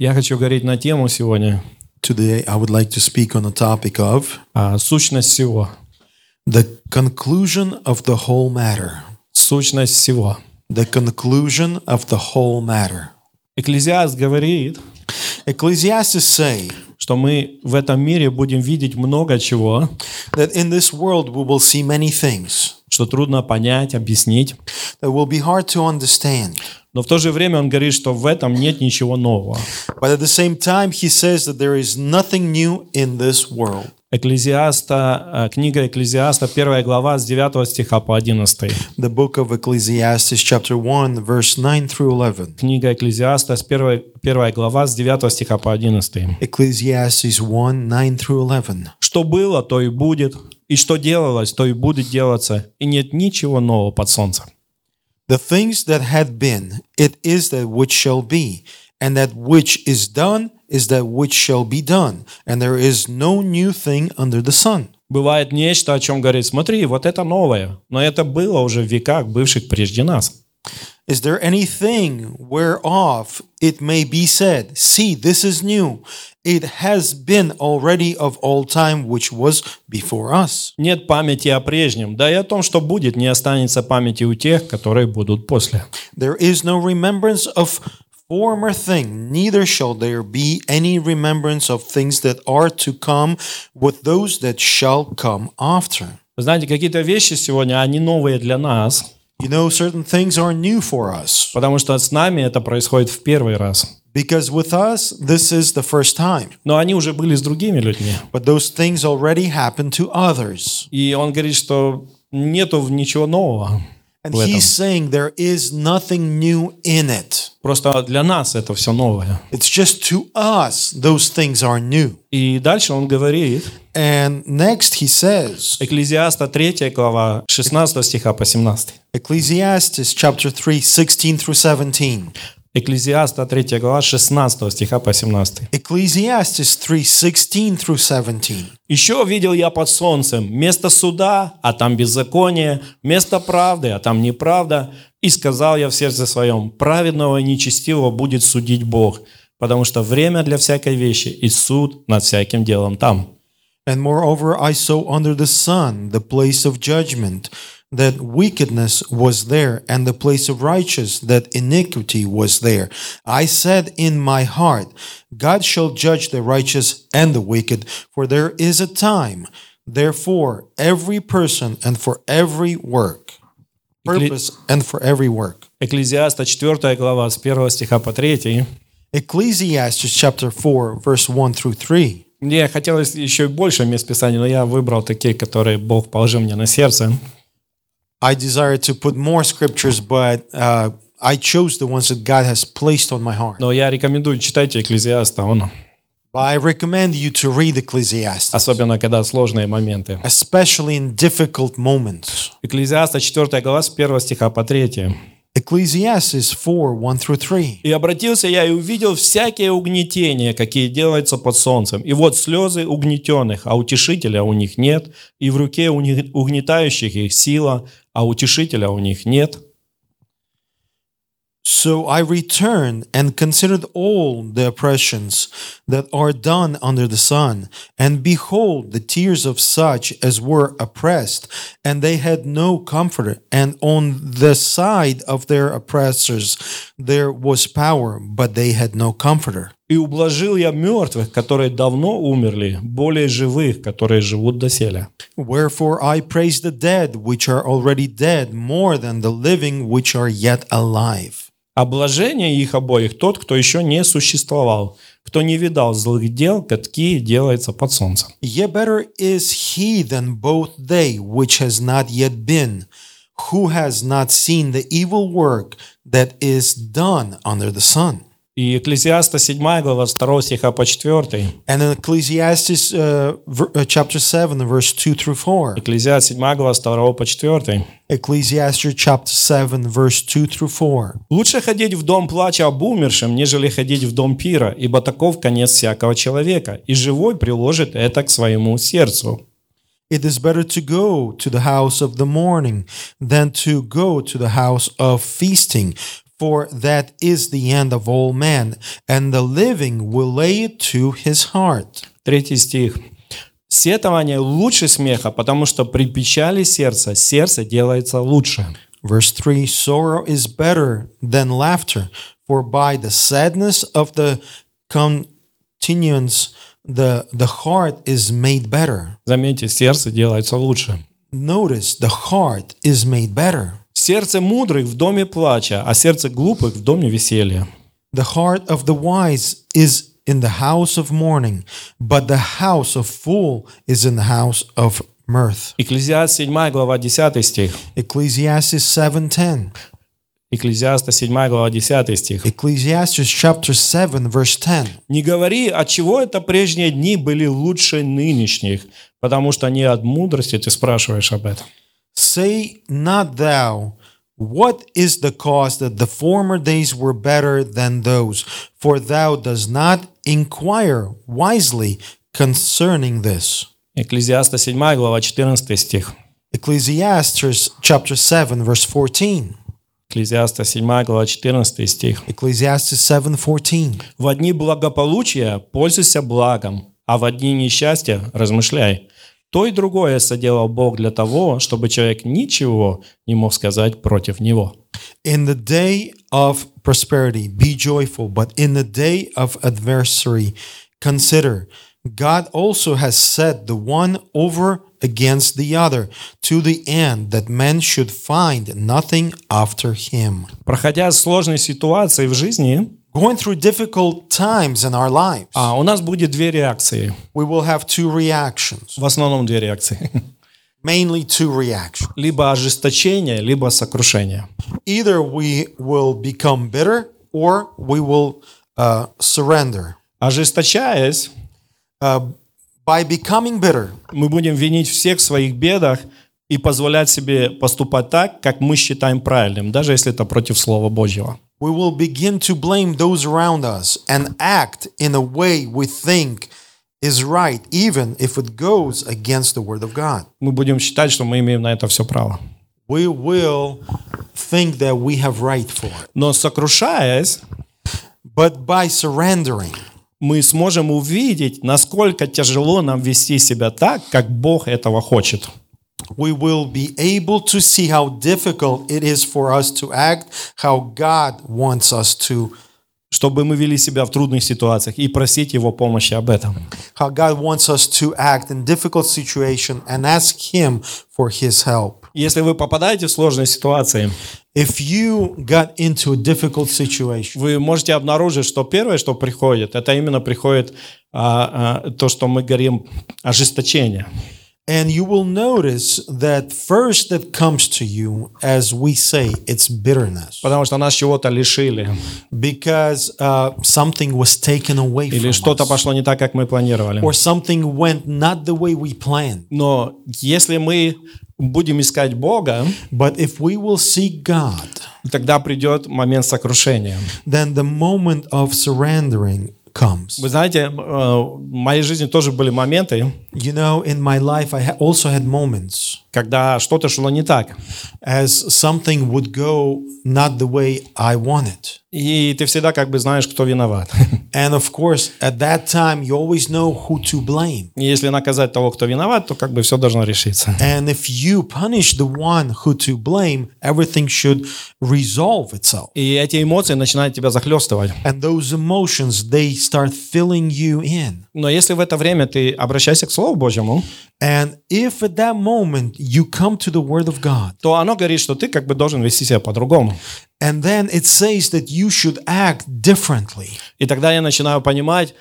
Я хочу говорить на тему сегодня Today, I would like to speak on the topic of а, сущность всего. the conclusion of the whole matter. Сущность всего. The conclusion of the whole matter. Экклезиаст говорит, Ecclesiastes say что мы в этом мире будем видеть много чего, that in this world we will see many things что трудно понять, объяснить. that will be hard to understand. Но в то же время он говорит, что в этом нет ничего нового. But at the same time, he says that there is nothing new in this world. Экклезиаста, э, книга Экклезиаста, первая глава с 9 стиха по 11. The book of Ecclesiastes, chapter 1, verse 9 through 11. Книга Экклезиаста, с первой, первая глава с 9 стиха по 11. Ecclesiastes 1, 9 through 11. Что было, то и будет, и что делалось, то и будет делаться, и нет ничего нового под солнцем. The things that had been, it is that which shall be, and that which is done is that which shall be done, and there is no new thing under the sun. Бывает нечто, о чем говорит, смотри, вот это новое, но это было уже в веках, бывших прежде нас. Is there anything whereof it may be said, See, this is new? It has been already of all time which was before us. Нет памяти о прежнем, да и о том, что будет, не останется памяти у тех, которые будут после. There is no remembrance of former thing, neither shall there be any remembrance of things that are to come with those that shall come after. Вы знаете, какие-то вещи сегодня, они новые для нас, You know, certain things are new for us потому что с нами это происходит в первый раз. because with us, this is the first time. Но они уже были с другими людьми. But those things already happened to others. И он говорит, что нету ничего нового And в этом. he's saying there is nothing new in it. Просто для нас это все новое. It's just to us, those things are new. И дальше он говорит, And next he says, Экклезиаста 3 глава 16 стиха по 17. Ecclesiastes chapter 3, 16 through 17. Экклезиаста 3 глава 16 стиха по 17. Ecclesiastes 3, 16 through 17. «Еще видел я под солнцем место суда, а там беззаконие, место правды, а там неправда. И сказал я в сердце своем, праведного и нечестивого будет судить Бог, потому что время для всякой вещи и суд над всяким делом там». And moreover, I saw under the sun the place of judgment, that wickedness was there, and the place of righteous, that iniquity was there. I said in my heart, God shall judge the righteous and the wicked, for there is a time, therefore, every person and for every work, purpose and for every work. Экклезиаста 4 глава с 1 стиха по 3. Ecclesiastes chapter 4, verse 1 through 3. Мне хотелось еще больше мест Писания, но я выбрал такие, которые Бог положил мне на сердце. I desired to put more scriptures, but uh, I chose the ones that God has placed on my heart. Но я рекомендую читайте Экклезиаста, он, But I recommend you to read Ecclesiastes, особенно когда сложные моменты. especially in difficult moments. Экклезиаста 4 глава с 1 стиха по 3. Ecclesiastes 4 1 through 3. «И обратился я и увидел всякие угнетения, какие делаются под солнцем. И вот слезы угнетенных, а утешителя у них нет, и в руке угнетающих их сила, а утешителя у них нет». So I returned and considered all the oppressions that are done under the sun, and behold, the tears of such as were oppressed, and they had no comforter. And on the side of their oppressors there was power, but they had no comforter. «И ублажил я мертвых, которые давно умерли, более живых, которые живут доселе». Wherefore I praise the dead which are already dead more than the living which are yet alive. А блажение их обоих тот, кто еще не существовал, кто не видал злых дел, какие делаются под солнцем. Yet better is he than both they which has not yet been, who has not seen the evil work that is done under the sun. И Экклезиаста 7 глава 2 стиха по 4. And in Ecclesiastes uh, chapter 7, verse 2 through 4. Экклезиаст 7 глава 2 по 4. Ecclesiastes chapter 7, verse 2 through 4. «Лучше ходить в дом плача об умершем, нежели ходить в дом пира, ибо таков конец всякого человека, и живой приложит это к своему сердцу». It is better to go to the house of the mourning than to go to the house of feasting, for that is the end of all men, and the living will lay it to his heart. Третий стих. Сетование лучше смеха, потому что при печали сердца сердце делается лучше. Verse 3 Sorrow is better than laughter, for by the sadness of the continuance the, the heart is made better. Заметьте, сердце делается лучше. Notice the heart is made better. Сердце мудрых в доме плача, а сердце глупых в доме веселья. The heart of the wise is in the house of mourning, but the house of fool is in the house of mirth. Экклезиаст 7 глава 10 стих. Ecclesiastes 7:10. Экклезиаста 7 глава 10 стих. Ecclesiastes chapter 7 verse 10. «Не говори, от чего это прежние дни были лучше нынешних, потому что не от мудрости ты спрашиваешь об этом». Say not thou, What is the cause that the former days were better than those? For thou does not inquire wisely concerning this. Экклезиаста 7 глава 14 стих. Ecclesiastes chapter 7 verse 14. Экклезиаста 7 глава 14 стих. Ecclesiastes 7:14. В одни благополучия пользуйся благом, а в одни несчастья размышляй. То и другое соделал Бог для того, чтобы человек ничего не мог сказать против него. In the day of prosperity, be joyful, but in the day of adversary, consider God also has set the one over against the other, to the end that man should find nothing after him. Проходя сложные ситуации в жизни, Going through difficult times in our lives, а, у нас будет две реакции. we will have two reactions, В основном две реакции. mainly two reactions. Либо ожесточение, либо сокрушение. Either we will become bitter or we will uh, surrender. Ожесточаясь, Uh, by becoming bitter, мы будем винить всех в своих бедах и позволять себе поступать так, как мы считаем правильным, даже если это против Слова Божьего. we will begin to blame those around us and act in a way we think is right, even if it goes against the Word of God. Мы будем считать, что мы имеем на это все право. We will think that we have right for it. Но сокрушаясь, But by surrendering, мы сможем увидеть, насколько тяжело нам вести себя так, как Бог этого хочет. We will be able to see how difficult it is for us to act how God wants us to чтобы мы вели себя в трудных ситуациях и просить Его помощи об этом. how God wants us to act in difficult situation and ask him for his help. Если вы попадаете в сложные ситуации, If you got into a difficult situation, вы можете обнаружить, что первое, что приходит, это именно приходит а, а, то, что мы говорим ожесточение. and you will notice that first that comes to you, as we say, it's bitterness Потому что нас чего-то лишили. because uh, something was taken away Или from что-то us, пошло не так, как мы планировали. or something went not the way we planned. Но если мы будем искать Бога, But if we will seek God, тогда придет момент сокрушения. then the moment of surrendering comes. Вы знаете, э, в моей жизни тоже были моменты, You know, in my life, I ha- also had moments Когда что-то шло не так. as something would go not the way I wanted. И ты всегда как бы знаешь, кто виноват. And of course, at that time, you always know who to blame. И если наказать того, кто виноват, то как бы все должно решиться. And if you punish the one who to blame, everything should resolve itself. И эти эмоции начинают тебя захлестывать. And those emotions, they start filling you in. Но если в это время ты обращайся к Слову Божьему, And if at that moment you come to the Word of God, то оно говорит, что ты как бы должен вести себя по-другому. and then it says that you should act differently, И тогда я начинаю понимать,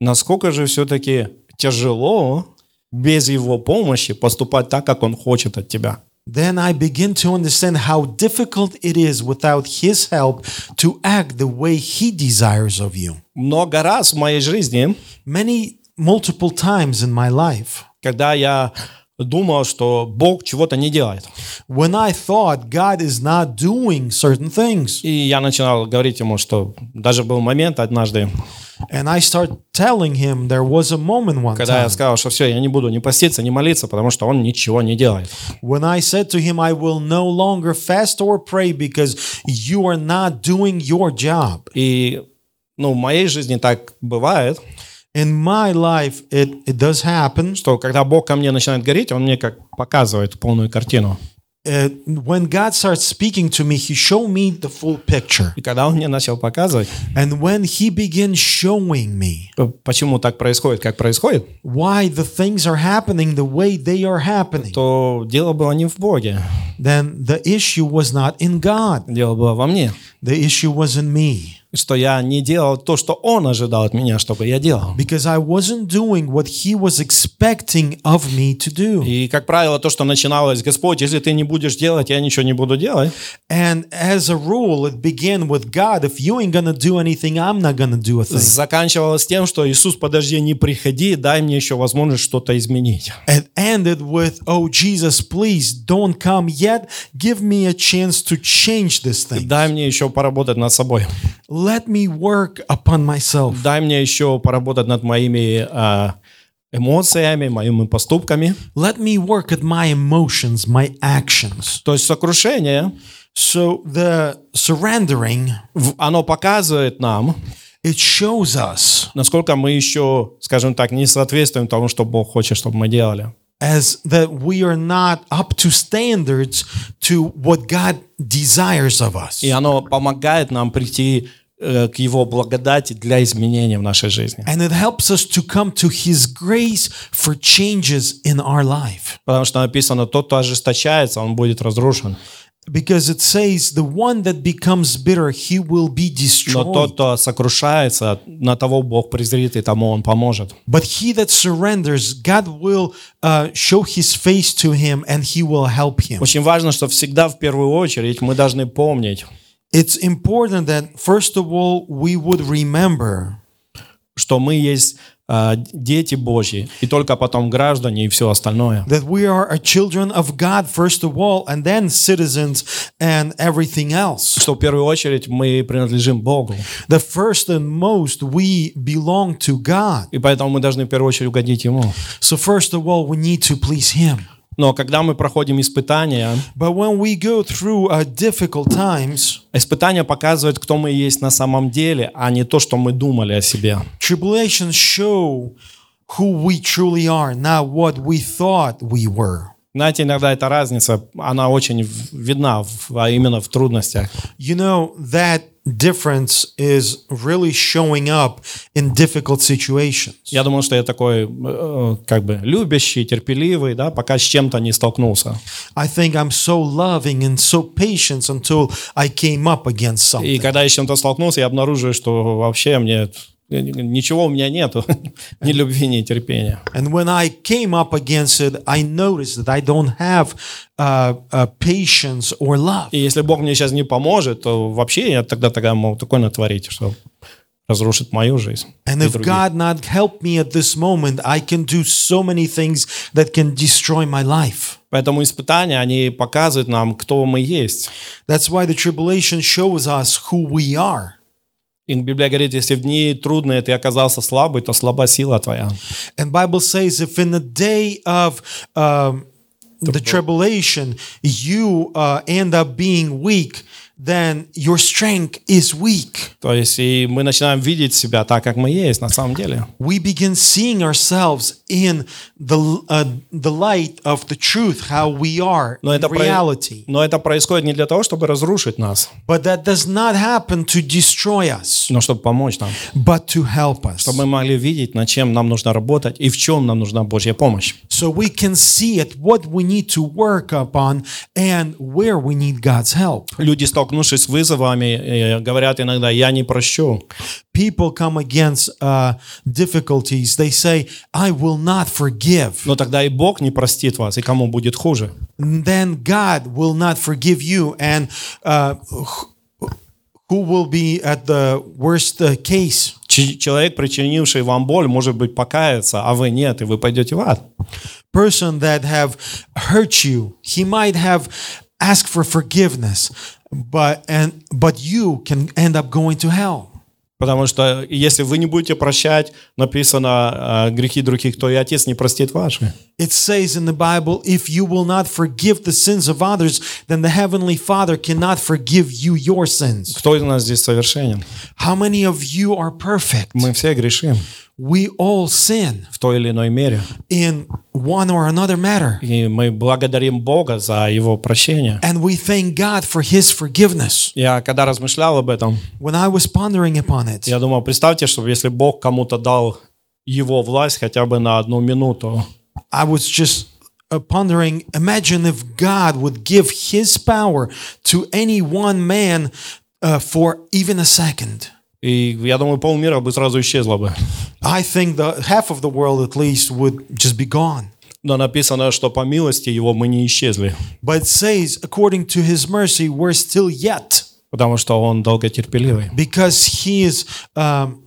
насколько же все-таки тяжело без его помощи поступать так, как он хочет от тебя. then I begin to understand how difficult it is without His help to act the way He desires of you. Много раз в моей жизни, Many, multiple times in my life, когда я думал, что Бог чего-то не делает. when I thought God is not doing certain things. И я начинал говорить ему, что даже был момент однажды, And I start telling him there was a moment one когда я time сказал, что все, я не буду ни поститься, ни молиться, потому что он ничего не делает. when I said to him, I will no longer fast or pray because you are not doing your job. И ну, в моей жизни так бывает, In my life, it, it does happen. что когда Бог ко мне начинает говорить, Он мне как показывает полную картину. Uh, when God starts speaking to me, He showed me the full picture. И когда Он мне начал показывать, And when He began showing me п- почему так происходит, как происходит, why the things are happening the way they are happening, то дело было не в Боге, then the issue was not in God. дело было во мне. The issue was in me. Что я не делал то, что Он ожидал от меня, чтобы я делал. Because I wasn't doing what He was expecting of me to do. И, как правило, то, что начиналось, Господь, если ты не будешь делать, я ничего не буду делать. And as a rule, it began with God. If you ain't gonna do anything, I'm not gonna do a thing. Заканчивалось тем, что Иисус, подожди, не приходи, дай мне еще возможность что-то изменить. It ended with, Oh, Jesus, please don't come yet. Give me a chance to change this thing. Дай мне еще поработать над собой. Let me work upon myself. Дай мне еще поработать над моими а, эмоциями, моими поступками. Let me work at my emotions, my actions. То есть сокрушение, So the surrendering, оно показывает нам, it shows us насколько мы еще, скажем так, не соответствуем тому, что Бог хочет, чтобы мы делали. as that we are not up to standards to what God desires of us. И оно помогает нам прийти э, к Его благодати для изменения в нашей жизни. And it helps us to come to His grace for changes in our life. Потому что написано, тот, кто ожесточается, он будет разрушен. Because it says, the one that becomes bitter, he will be Но тот, destroyed. кто сокрушается, на того Бог презрит, и тому Он поможет. But he that surrenders, God will uh, show his face to him and he will help him. Очень важно, что всегда в первую очередь мы должны помнить, It's important that, first of all, we would remember что мы есть а, дети Божьи, и только потом граждане и все остальное. that we are a children of God, first of all, and then citizens and everything else. Что в первую очередь мы принадлежим Богу. The first and most, we belong to God. И поэтому мы должны в первую очередь угодить Ему. So, first of all, we need to please Him. Но когда мы проходим испытания, But when we go through difficult times, испытания показывают, кто мы есть на самом деле, а не то, что мы думали о себе. tribulations show who we truly are, not what we thought we were. Знаете, иногда эта разница, она очень видна в- а именно в трудностях. You know, that difference is really showing up in difficult situations. Я думал, что я такой, э, как бы, любящий, терпеливый, да, пока с чем-то не столкнулся. I think I'm so loving and so patient until I came up against И something. когда я с чем-то столкнулся, я обнаруживаю, что вообще мне ничего у меня нету, ни любви, ни терпения. And when I came up against it, I noticed that I don't have uh, uh, patience or love. И если Бог мне сейчас не поможет, то вообще я тогда тогда могу такое натворить, что разрушит мою жизнь. And if. God not help me at this moment, I can do so many things that can destroy my life. Поэтому испытания, они показывают нам, кто мы есть. That's why the tribulation shows us who we are. И Библия говорит, если в дни трудные ты оказался слабый, то слаба сила твоя. And Bible says if in the day of um, the tribulation you uh, end up being weak, then your strength is weak. То есть и мы начинаем видеть себя так, как мы есть на самом деле. We begin seeing ourselves in the uh, the light of the truth, how we are Но in это, про- reality. но это происходит не для того, чтобы разрушить нас, But that does not happen to destroy us, но чтобы помочь нам. but to help us. Чтобы мы могли видеть, над чем нам нужно работать и в чем нам нужна Божья помощь. So we can see it, what we need to work upon, and where we need God's help. Люди, столкнувшись с вызовами, э, говорят иногда, я не прощу. People come against uh, difficulties. They say, I will not forgive. Но тогда и Бог не простит вас, и кому будет хуже. Then God will not forgive you. And uh, who will be at the worst uh, case? Человек, причинивший вам боль, может быть, покаяться, а вы нет, и вы пойдете в ад. Person that have hurt you, he might have asked for forgiveness, but and but you can end up going to hell. Потому что если вы не будете прощать, написано, э, грехи других, то и Отец не простит ваши. It says in the Bible, if you will not forgive the sins of others, then the heavenly Father cannot forgive you your sins. Кто из нас здесь совершенен? How many of you are perfect? Мы все грешим We all sin в той или иной мере. in one or another matter. И мы благодарим Бога за Его прощение. And we thank God for his forgiveness. Я когда размышлял об этом, When I was pondering upon it, я думал, представьте, что если Бог кому-то дал Его власть хотя бы на одну минуту, I was just uh, pondering imagine if God would give his power to any one man uh, for even a second. И я думаю, полмира бы сразу исчезло бы. I think the half of the world at least would just be gone. Но написано, что по милости Его мы не исчезли, But it says, according to his mercy, we're still yet, потому что Он долготерпеливый. because he is um,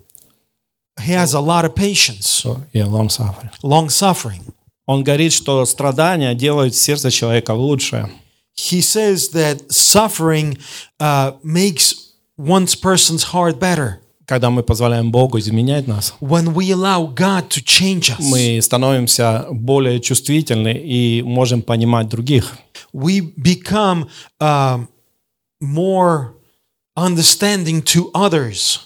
he has a lot of patience, И long suffering. long suffering. Он говорит, что страдания делают сердце человека лучше. He says that suffering uh, makes one's person's heart better. Когда мы позволяем Богу изменять нас, When we allow God to change us, мы становимся более чувствительны и можем понимать других. we become um, more understanding to others.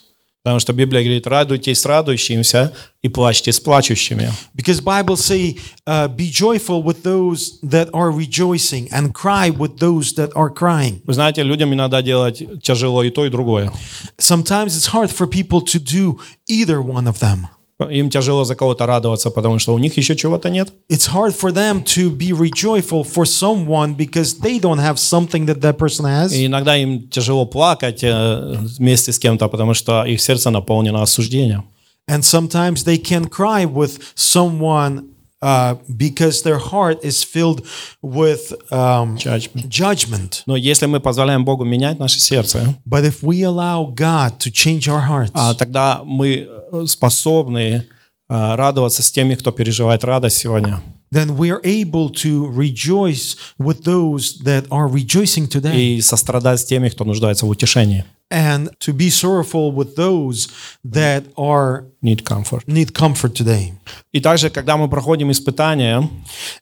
Потому что Библия говорит, радуйтесь с радующимся и плачьте с плачущими. Because Bible say, uh, "Be joyful with those that are rejoicing, and cry with those that are crying." Вы знаете, людям иногда делать тяжело и то, и другое. Sometimes it's hard for people to do either one of them. Им тяжело за кого-то радоваться, потому что у них еще чего-то нет. It's hard for them to be rejoiceful for someone because they don't have something that that person has. И иногда им тяжело плакать э, вместе с кем-то, потому что их сердце наполнено осуждением. And sometimes they can cry with someone uh, because their heart is filled with um, Judgment. judgment. Но если мы позволяем Богу менять наше сердце, But if we allow God to change our hearts, а, тогда мы э, способны э, радоваться с теми, кто переживает радость сегодня. then we are able to rejoice with those that are rejoicing today И сострадать с теми, кто нуждается в утешении. and to be sorrowful with those that are Need comfort. need comfort today. И также, когда мы проходим испытания,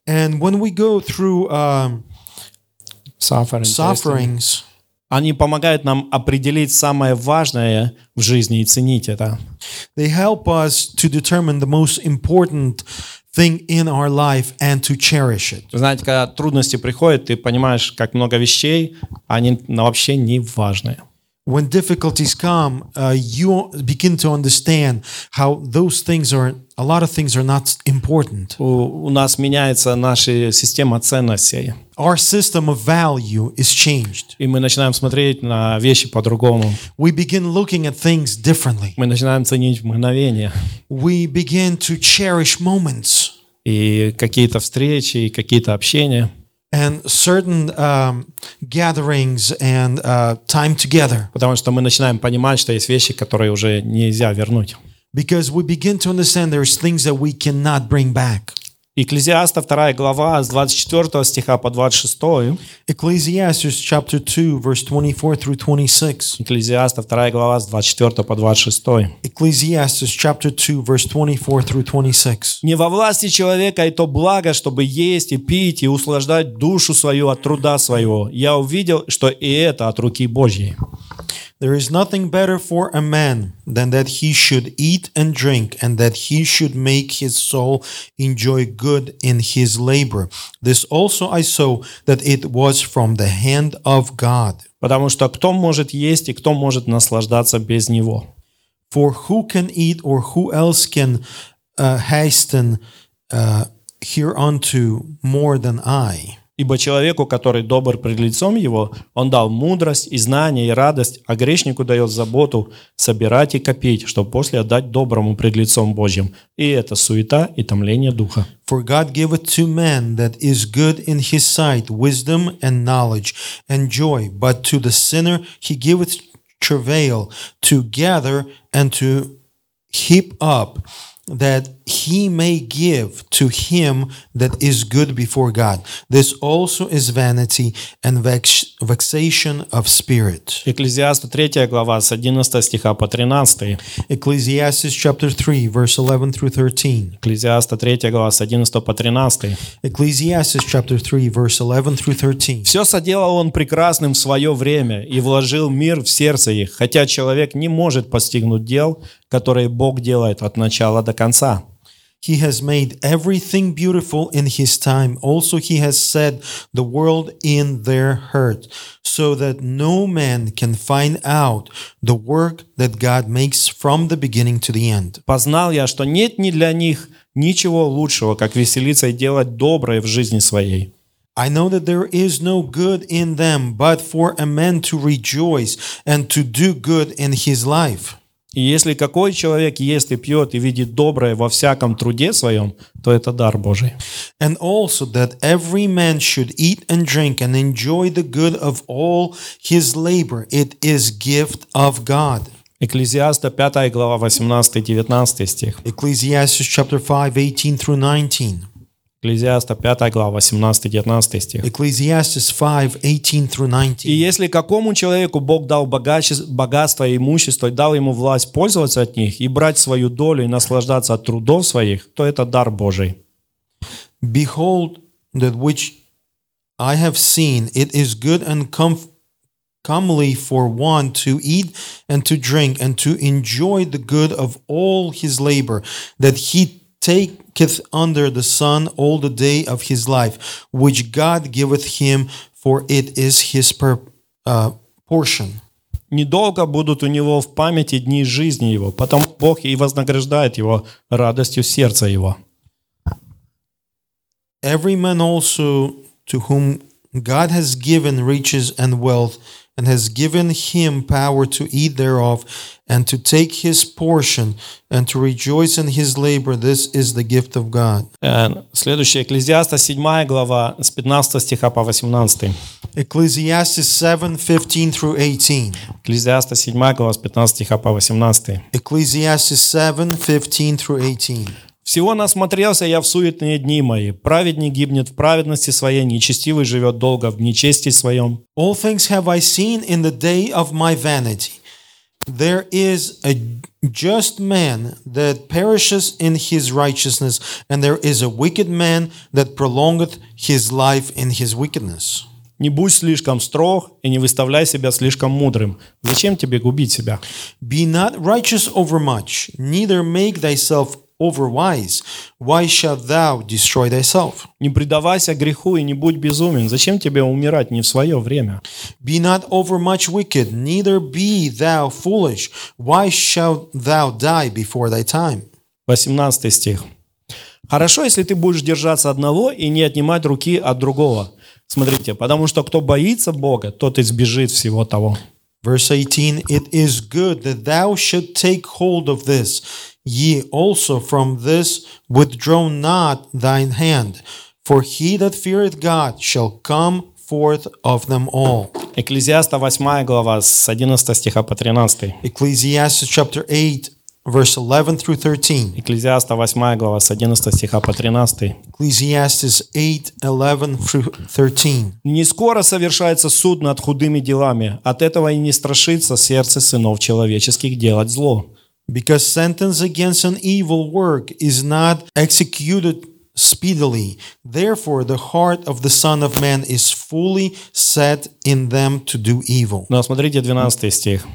And when we go through um, suffering, testing, sufferings, они помогают нам определить самое важное в жизни и ценить это. they help us to determine the most important thing in our life and to cherish it. Вы знаете, когда трудности приходят, ты понимаешь, как много вещей, они ну, вообще не важные. When difficulties come, uh, you begin to understand how those things are, a lot of things are not important. У, у нас меняется наша система ценностей, Our system of value is changed. и мы начинаем смотреть на вещи по-другому. We begin looking at things differently. Мы начинаем ценить мгновения We begin to cherish moments и какие-то встречи, и какие-то общения. and certain um, gatherings and uh, time together Потому что мы начинаем понимать, что есть вещи, которые уже нельзя вернуть. because we begin to understand there's things that we cannot bring back. Экклезиаста 2 глава с 24 стиха по 26. Ecclesiastes chapter 2 verse 24 through 26. Экклезиаста 2 глава с 24 по 26. Ecclesiastes chapter 2 verse 24 through 26. Не во власти человека и то благо, чтобы есть и пить и услаждать душу свою от труда своего. Я увидел, что и это от руки Божьей. There is nothing better for a man than that he should eat and drink, and that he should make his soul enjoy good in his labor. This also I saw that it was from the hand of God. Потому что кто может есть и кто может наслаждаться без него? For who can eat, or who else can uh, hasten uh, hereunto more than I? Ибо человеку, который добр пред лицом его, он дал мудрость и знание и радость, а грешнику дает заботу собирать и копить, чтобы после отдать доброму пред лицом Божьим. И это суета и томление духа. For God giveth to man that is good in his sight wisdom and knowledge and joy, but to the sinner he giveth travail to gather and to heap up, that he may give to him that is good before God. This also is vanity and vex- vexation of spirit. Экклезиаста 3 глава с 11 стиха по 13. Ecclesiastes chapter 3, verse 11 through 13. Экклезиаста 3 глава с 11 по 13. Ecclesiastes chapter 3, verse 11 through 13. Все соделал он прекрасным в свое время и вложил мир в сердце их, хотя человек не может постигнуть дел, которые Бог делает от начала до конца. He has made everything beautiful in his time. Also, he has set the world in their hurt, so that no man can find out the work that God makes from the beginning to the end. Познал я, что нет ни для них ничего лучшего, как веселиться и делать доброе в жизни своей. I know that there is no good in them, but for a man to rejoice and to do good in his life. И если какой человек ест и пьет и видит доброе во всяком труде своем, то это дар Божий. And also that every man should eat and drink and enjoy the good of all his labor. It is gift of God. Экклезиаста 5 глава 18-19 стих. Ecclesiastes chapter 5, 18 through 19. Экклезиаста 5 глава 18-19 стих. Ecclesiastes 5, 18 through И 19. если какому человеку Бог дал богатство и имущество, и дал ему власть пользоваться от них, и брать свою долю, и наслаждаться от трудов своих, то это дар Божий. Behold, that which I have seen, it is good and comf- comely for one to eat and to drink and to enjoy the good of all his labor, that he taketh under the sun all the day of his life, which God giveth him, for it is his per- uh, portion. Недолго будут у него в памяти дни жизни его, потому Бог и вознаграждает его радостью сердца его. Every man also to whom God has given riches and wealth, and has given him power to eat thereof, and to take his portion, and to rejoice in his labor, this is the gift of God. Э, Следующее, Экклезиаста 7 глава с 15 стиха по 18. Ecclesiastes 7 15 through 18. Экклезиаста 7 глава с 15 стиха по 18. Ecclesiastes 7 15 through 18. «Всего насмотрелся я в суетные дни мои. Праведник гибнет в праведности своей, нечестивый живет долго в нечестии своем. All things have I seen in the day of my vanity. There is a just man that perishes in his righteousness, and there is a wicked man that prolongeth his life in his wickedness. Не будь слишком строг и не выставляй себя слишком мудрым. Зачем тебе губить себя? Be not righteous overmuch, neither make thyself overwise. Why shalt thou destroy thyself? Не предавайся греху и не будь безумен. Зачем тебе умирать не в свое время? Be not overmuch wicked, neither be thou foolish. Why shalt thou die before thy time? 18 стих. Хорошо, если ты будешь держаться одного и не отнимать руки от другого. Смотрите, потому что кто боится Бога, тот избежит всего того. Verse 18 It is good that thou should take hold of this. Ye also from this withdraw not thine hand. For he that feareth God shall come forth of them all. Экклезиаста 8 глава с 11 стиха по 13. Ecclesiastes chapter 8, verse 11 through 13. Экклезиаста 8 глава с 11 стиха по 13. Ecclesiastes 8, 11 through 13. Не скоро совершается суд над худыми делами. От этого и не страшится сердце сынов человеческих делать зло. Because sentence against an evil work is not executed speedily. Therefore, the heart of the Son of Man is fully set in them to do evil. Но смотрите 12 стих.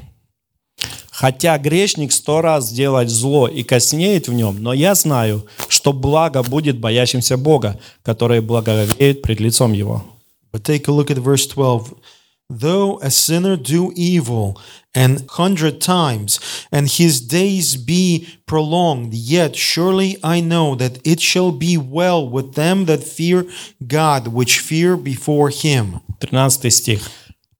Хотя грешник сто раз сделает зло и коснеет в нем, но я знаю, что благо будет боящимся Бога, которые благоговеют пред лицом Его. But take a look at verse 12. Though a sinner do evil an hundred times, and his days be prolonged, yet surely I know that it shall be well with them that fear God, which fear before him. 13 стих.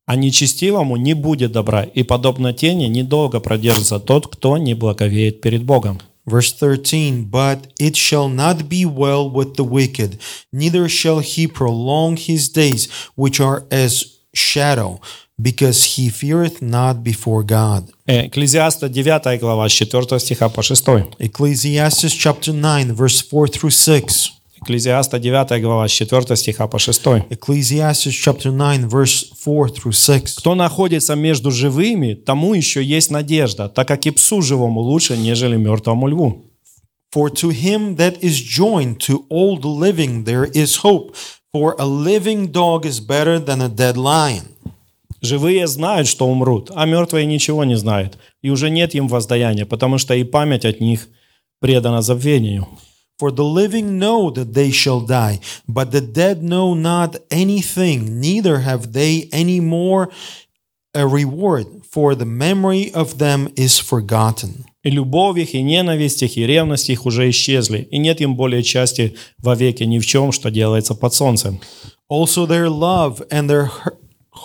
А нечестивому не будет добра, и подобно тени недолго продержится тот, кто не благовеет перед Богом. Verse 13 But it shall not be well with the wicked, neither shall he prolong his days, which are as shadow, because he feareth not before God. Э, Экклезиаста 9 глава с 4 стиха по 6. Ecclesiastes chapter 9, verse 4 through 6. Экклезиаста 9 глава с 4 стиха по 6. Ecclesiastes chapter 9, verse 4 through 6. Кто находится между живыми, тому еще есть надежда, так как и псу живому лучше, нежели мертвому льву. For to him that is joined to all the living there is hope, for a living dog is better than a dead lion. Живые знают, что умрут, а мертвые ничего не знают, и уже нет им воздаяния, потому что и память от них предана забвению. For the living know that they shall die, but the dead know not anything, neither have they any more a reward, for the memory of them is forgotten. И любовь их, и ненависть их, и ревность их уже исчезли, и нет им более части вовеки ни в чем, что делается под солнцем. Also their love and their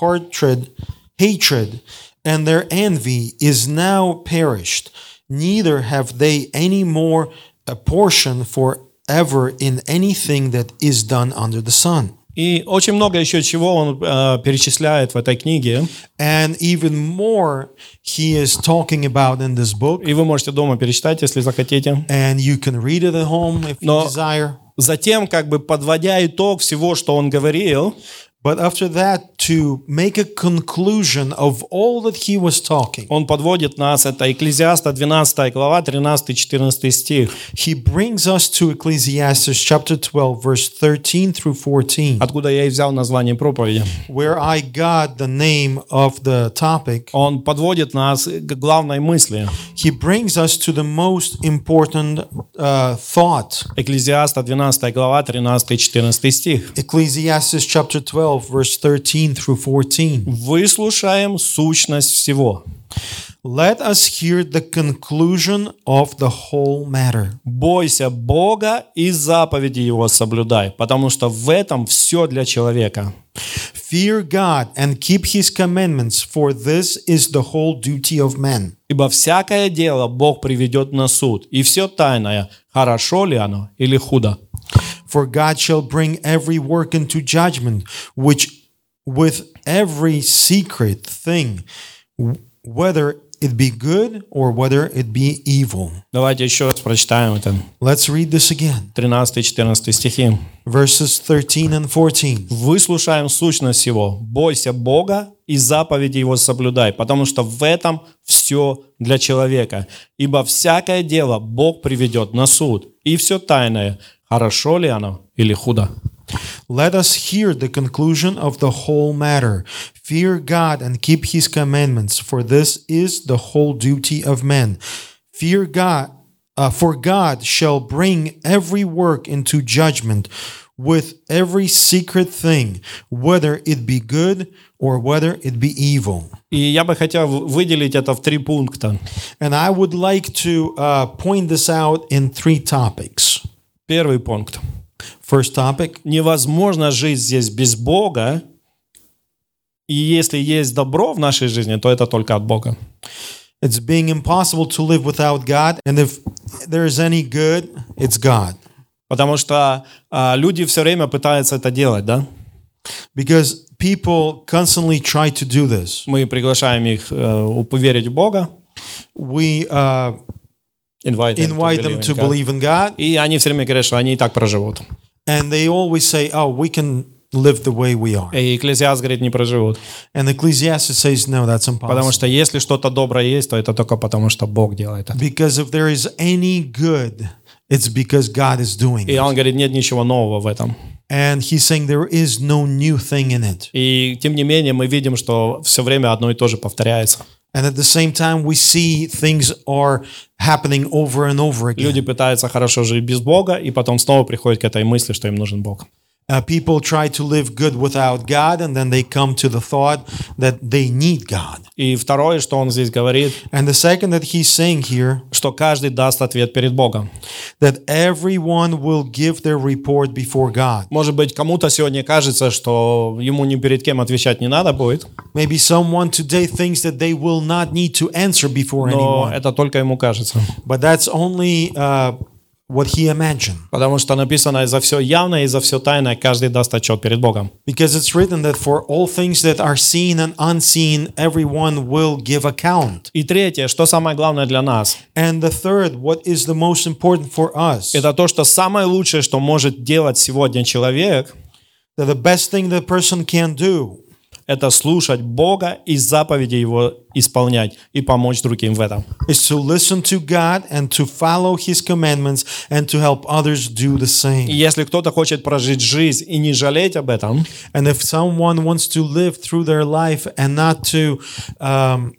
hatred, hatred and their envy is now perished, neither have they any more a portion forever in anything that is done under the sun. И очень много еще чего он э, перечисляет в этой книге. And even more he is talking about in this book, И вы можете дома перечитать, если захотите. and you can read it at home if you Но- desire. Затем, как бы подводя итог всего, что он говорил, But after that, to make a conclusion of all that he was talking, он подводит нас, это Экклезиаста 12 глава, 13-14 стих, he brings us to Ecclesiastes chapter 12, verse 13 through 14, откуда я и взял название проповеди. where I got the name of the topic. Он подводит нас к главной мысли. He brings us to the most important uh, thought. Экклезиаста 12 глава, 13-14 стих. Ecclesiastes chapter 12, verse 13 through 14. Выслушаем сущность всего. Let us hear the conclusion of the whole matter. Бойся Бога и заповеди Его соблюдай, потому что в этом все для человека. Fear God and keep his commandments, for this is the whole duty of man. Ибо всякое дело Бог приведет на суд, и все тайное, хорошо ли оно или худо. For God shall bring every work into judgment, which with every secret thing, whether it be good or whether it be evil. Давайте еще раз прочитаем это. Let's read this again. 13-14 стихи. Verses 13 and 14. Выслушаем сущность всего. Бойся Бога и заповеди Его соблюдай, потому что в этом все для человека. Ибо всякое дело Бог приведет на суд, и все тайное, хорошо ли оно или худо. Let us hear the conclusion of the whole matter. Fear God and keep his commandments, for this is the whole duty of men. Fear God, uh, for God shall bring every work into judgment with every secret thing, whether it be good or whether it be evil. И я бы хотел выделить это в три пункта. And I would like to uh, point this out in three topics. Первый пункт. First topic Невозможно жить здесь без Бога, и если есть добро в нашей жизни, то это только от Бога. It's being impossible to live without God, and if there is any good, it's God. Потому что а, люди все время пытаются это делать, да? Because people constantly try to do this. Мы приглашаем их э, поверить в Бога, We uh, invite them to invite them believe to in God. believe in God, И они все время говорят, что они и так проживут. and they always say, "Oh, we can live the way we are." И Экклезиаст говорит, не проживут. And Ecclesiastes says, "No, that's Потому impossible." что если что-то доброе есть, то это только потому, что Бог делает это. Because if there is any good, it's because God is doing И it. он говорит, нет ничего нового в этом. And he's saying there is no new thing in it. И тем не менее мы видим, что все время одно и то же повторяется. And at the same time, we see things are happening over and over again. Люди пытаются хорошо жить без Бога, и потом снова приходят к этой мысли, что им нужен Бог. Uh, people try to live good without God, and then they come to the thought that they need God. И второе, что он здесь говорит, And the second that he's saying here, что каждый даст ответ перед Богом. that everyone will give their report before God. Может быть, кому-то сегодня кажется, что ему ни перед кем отвечать не надо будет, Maybe someone today thinks that they will not need to answer before но anyone, это только ему кажется. but that's only uh, what he imagined. Потому что написано, и за все явное, и за все тайное каждый даст отчет перед Богом. Because it's written that for all things that are seen and unseen, everyone will give account. И третье, что самое главное для нас, And the third, what is the most important for us? это то, что самое лучшее, что может делать сегодня человек, That the best thing the person can do это слушать Бога и заповеди Его исполнять и помочь другим в этом. is to listen to God and to follow his commandments and to help others do the И если кто-то хочет прожить жизнь и не жалеть об этом, And if someone wants to live through their life and not to um,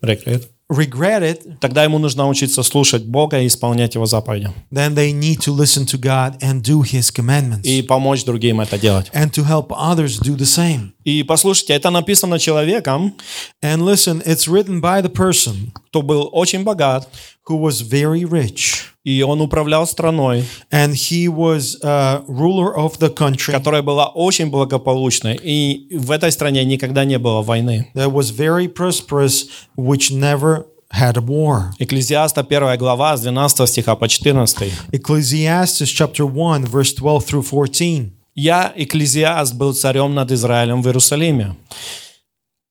regret it, тогда ему нужно научиться слушать Бога и исполнять Его заповеди. then they need to listen to God and do his commandments И помочь другим это делать. and to help others do the same. И послушайте, это написано человеком, And listen, it's written by the person кто был очень богат, who was very rich и он управлял страной, and he was uh, ruler of the country которая была очень благополучной, и в этой стране никогда не было войны. that was very prosperous, which never had a war. Экклезиаста 1 глава с 12 стиха по 14. Ecclesiastes chapter 1, verse 12 through 14. «Я, Экклезиаст, был царем над Израилем в Иерусалиме».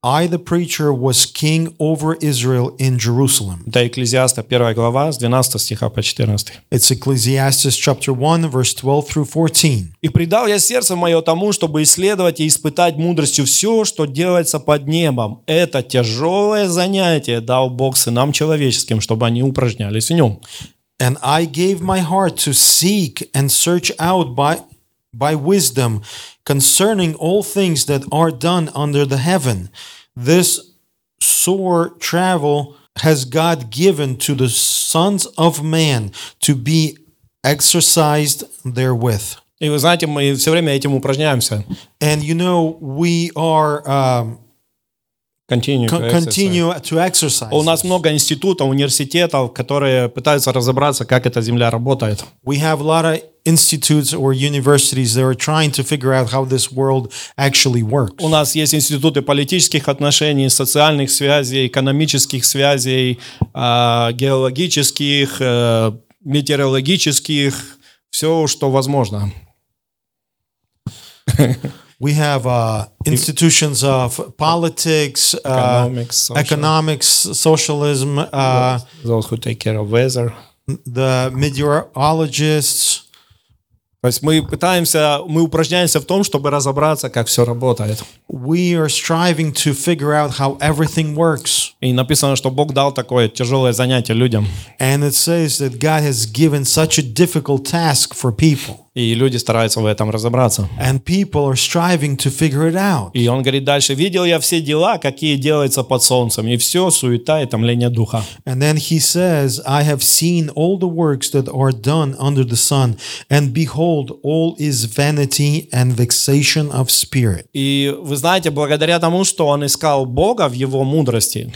I, the preacher, was king over Israel in Jerusalem. Это Экклезиаста 1 глава с 12 стиха по 14. It's Ecclesiastes chapter 1, verse 12 through 14. «И предал я сердце мое тому, чтобы исследовать и испытать мудростью все, что делается под небом. Это тяжелое занятие дал Бог сынам человеческим, чтобы они упражнялись в нем». And I gave my heart to seek and search out by, by wisdom concerning all things that are done under the heaven. This sore travel has God given to the sons of man to be exercised therewith. И вы знаете, мы все время этим упражняемся. And you know, we are um, Continue. co- to exercise. continue to exercise. У нас много институтов, университетов, которые пытаются разобраться, как эта земля работает. We have a lot of institutes or universities that are trying to figure out how this world actually works. У нас есть институты политических отношений, социальных связей, экономических связей, а, геологических, э, метеорологических, все, что возможно. We have uh, institutions of politics, uh, Economics, social. economics, socialism, uh, Those who take care of weather. the meteorologists. То есть мы пытаемся, мы упражняемся в том, чтобы разобраться, как все работает. We are striving to figure out how everything works. И написано, что Бог дал такое тяжелое занятие людям. And it says that God has given such a difficult task for people. И люди стараются в этом разобраться. And people are striving to figure it out. И он говорит дальше, видел я все дела, какие делаются под солнцем, и все суета и томление духа. And then he says, I have seen all the works that are done under the sun, and behold, all is vanity and vexation of spirit. И вы знаете, благодаря тому, что он искал Бога в его мудрости,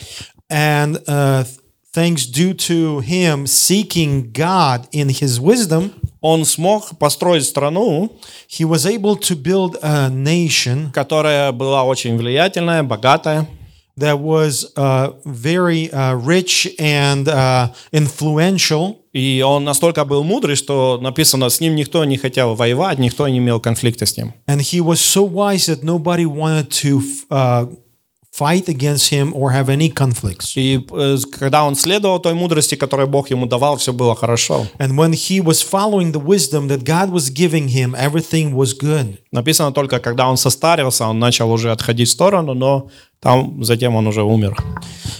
And uh, thanks due to him seeking God in his wisdom, он смог построить страну, he was able to build a nation которая была очень влиятельная, богатая, that was uh, very uh, rich and uh, influential. и он настолько был мудрый, что написано, с ним никто не хотел воевать, никто не имел конфликта с ним. And he was so wise that nobody wanted to uh, fight against him or have any conflicts. И э, когда он следовал той мудрости, которую Бог ему давал, все было хорошо. And when he was following the wisdom that God was giving him, everything was good. Написано только, когда он состарился, он начал уже отходить в сторону, но там затем он уже умер.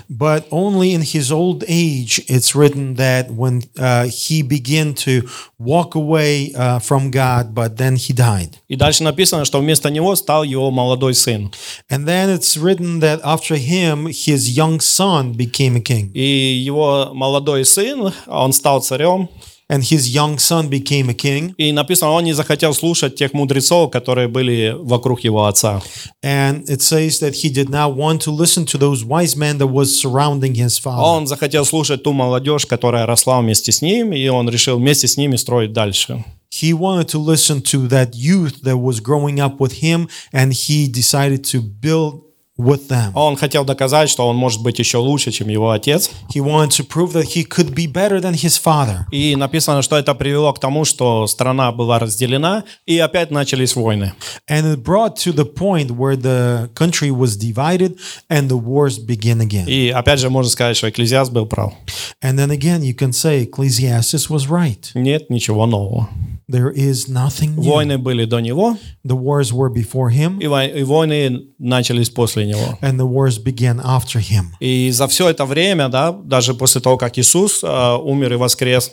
But only in his old age, it's written that when uh, he began to walk away uh, from God, but then he died. И дальше написано, что вместо него стал его молодой сын. And then it's written that after him, his young son became a king. И его молодой сын, он стал царем. And his young son became a king. И написано, он не захотел слушать тех мудрецов, которые были вокруг его отца. And it says that he did not want to listen to those wise men that was surrounding his father. Он захотел слушать ту молодежь, которая росла вместе с ним, и он решил вместе с ними строить дальше. He wanted to listen to that youth that was growing up with him, and he decided to build with them. Он хотел доказать, что он может быть еще лучше, чем его отец. He wanted to prove that he could be better than his father. И написано, что это привело к тому, что страна была разделена, и опять начались войны. And it brought to the point where the country was divided and the wars begin again. И опять же можно сказать, что Экклезиаст был прав. And then again, you can say Ecclesiastes was right. Нет ничего нового. There is nothing new. Войны были до него, The wars were before him, и вой- и войны начались после него. and the wars began after him. И за все это время, да, даже после того, как Иисус э, умер и воскрес,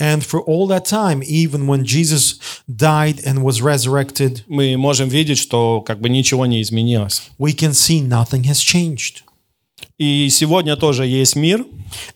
And for all that time, even when Jesus died and was resurrected, мы можем видеть, что как бы ничего не изменилось. we can see nothing has changed. И сегодня тоже есть мир,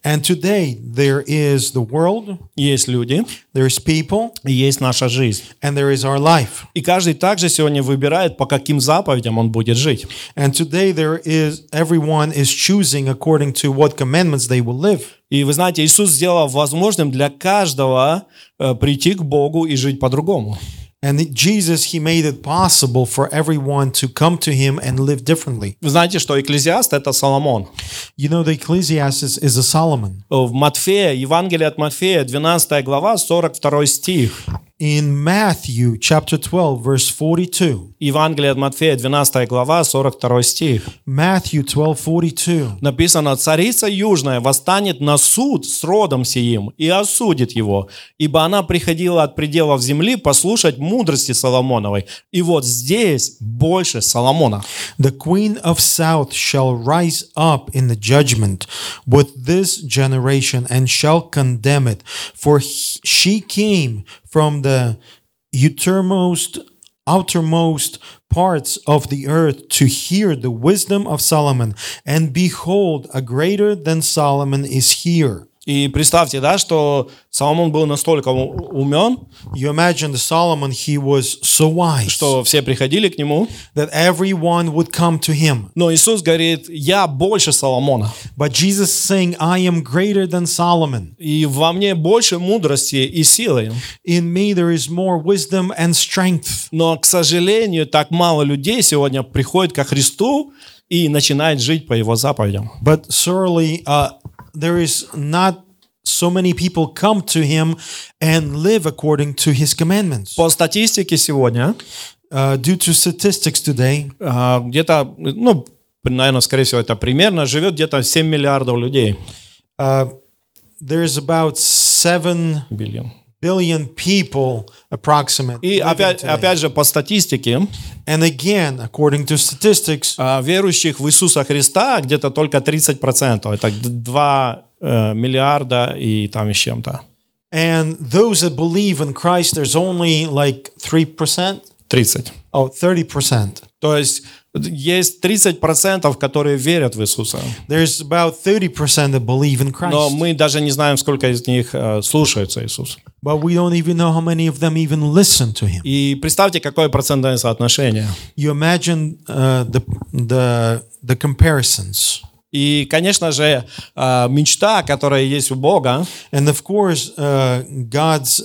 And today, there is the world, есть люди, there is people, и есть наша жизнь. and there is our life. И каждый также сегодня выбирает, по каким заповедям он будет жить. And today, there is everyone is choosing according to what commandments they will live. И вы знаете, Иисус сделал возможным для каждого э, прийти к Богу и жить по-другому. And Jesus, He made it possible for everyone to come to Him and live differently. Вы знаете, что Экклезиаст – это Соломон. You know, the Ecclesiastes is a Solomon. В Матфея, Евангелие от Матфея, 12 глава, 42 стих. In Matthew chapter 12, verse 42, Евангелие от Матфея, 12 глава, 42 стих. Matthew 12, 42. Написано, «Царица южная восстанет на суд с родом сиим и осудит его, ибо она приходила от пределов земли послушать мудрости Соломоновой. И вот здесь больше Соломона». The queen of south shall rise up in the judgment with this generation and shall condemn it, for he- she came from the Uh, uttermost, outermost parts of the earth to hear the wisdom of Solomon. And behold, a greater than Solomon is here. И представьте, да, что Соломон был настолько умен, You imagine the Solomon, he was so wise что все приходили к нему. that everyone would come to him. Но Иисус говорит, я больше Соломона. But Jesus saying, I am greater than Solomon. И во мне больше мудрости и силы. In me there is more wisdom and strength. Но, к сожалению, так мало людей сегодня приходит ко Христу и начинает жить по Его заповедям. But surely uh, there is not so many people come to him and live according to his commandments. По статистике сегодня Uh, due to statistics today, а, где-то, ну, наверное, скорее всего, это примерно, живет где-то 7 миллиардов людей. uh, there's about 7 Биллион. Billion people approximately. И опять, опять же, по статистике, And again, according to statistics, а, верующих в Иисуса Христа где-то только 30%. Это 2 э, миллиарда и там и с чем-то. and those that believe in Christ, there's only like 3%. 30. Oh, 30%. То есть есть 30%, которые верят в Иисуса. There's about 30% that believe in Christ. Но мы даже не знаем, сколько из них э, слушаются Иисуса. But we don't even know how many of them even listen to him. И представьте, какое процентное соотношение. You imagine uh, the, the, the comparisons. И, конечно же, э, мечта, которая есть у Бога, And of course, uh, God's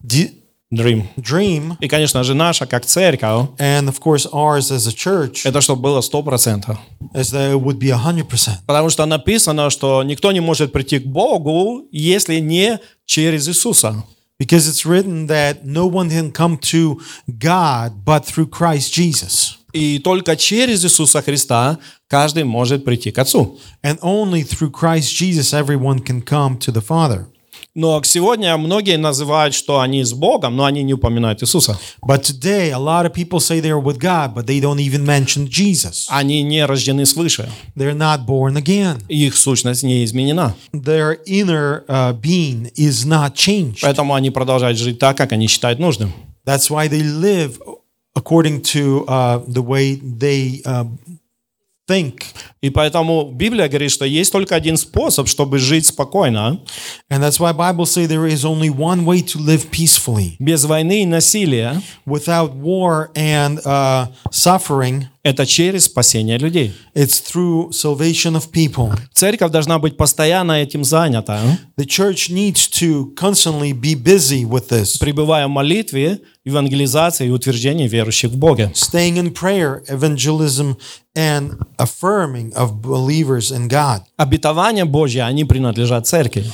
de- dream, dream, и, конечно же, наша, как церковь, and of course ours as a church, это чтобы было 100%. is that it would be 100%. Потому что написано, что никто не может прийти к Богу, если не через Иисуса. Because it's written that no one can come to God but through Christ Jesus. И только через Иисуса Христа каждый может прийти к Отцу. And only through Christ Jesus everyone can come to the Father. Но сегодня многие называют, что они с Богом, но они не упоминают Иисуса. But today, a lot of people say they're with God, but they don't even mention Jesus. Они не рождены свыше. They're not born again. Их сущность не изменена. Their inner uh, being is not changed. Поэтому они продолжают жить так, как они считают нужным. That's why they live according to uh, the way they uh, think. И поэтому Библия говорит, что есть только один способ, чтобы жить спокойно, And that's why Bible say there is only one way to live peacefully, без войны и насилия. without war and uh, suffering. Это через спасение людей. It's through salvation of people. Церковь должна быть постоянно этим занята, The church needs to constantly be busy with this, пребывая в молитве, евангелизации и утверждении верующих в Боге. staying in prayer, evangelism, and affirming of believers in God. Обетования Божьи, они принадлежат церкви.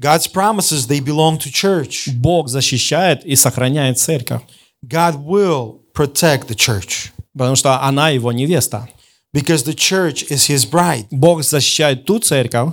God's promises, they belong to church. Бог защищает и сохраняет церковь, God will protect the church потому что она его невеста. because the church is his bride. Бог защищает ту церковь,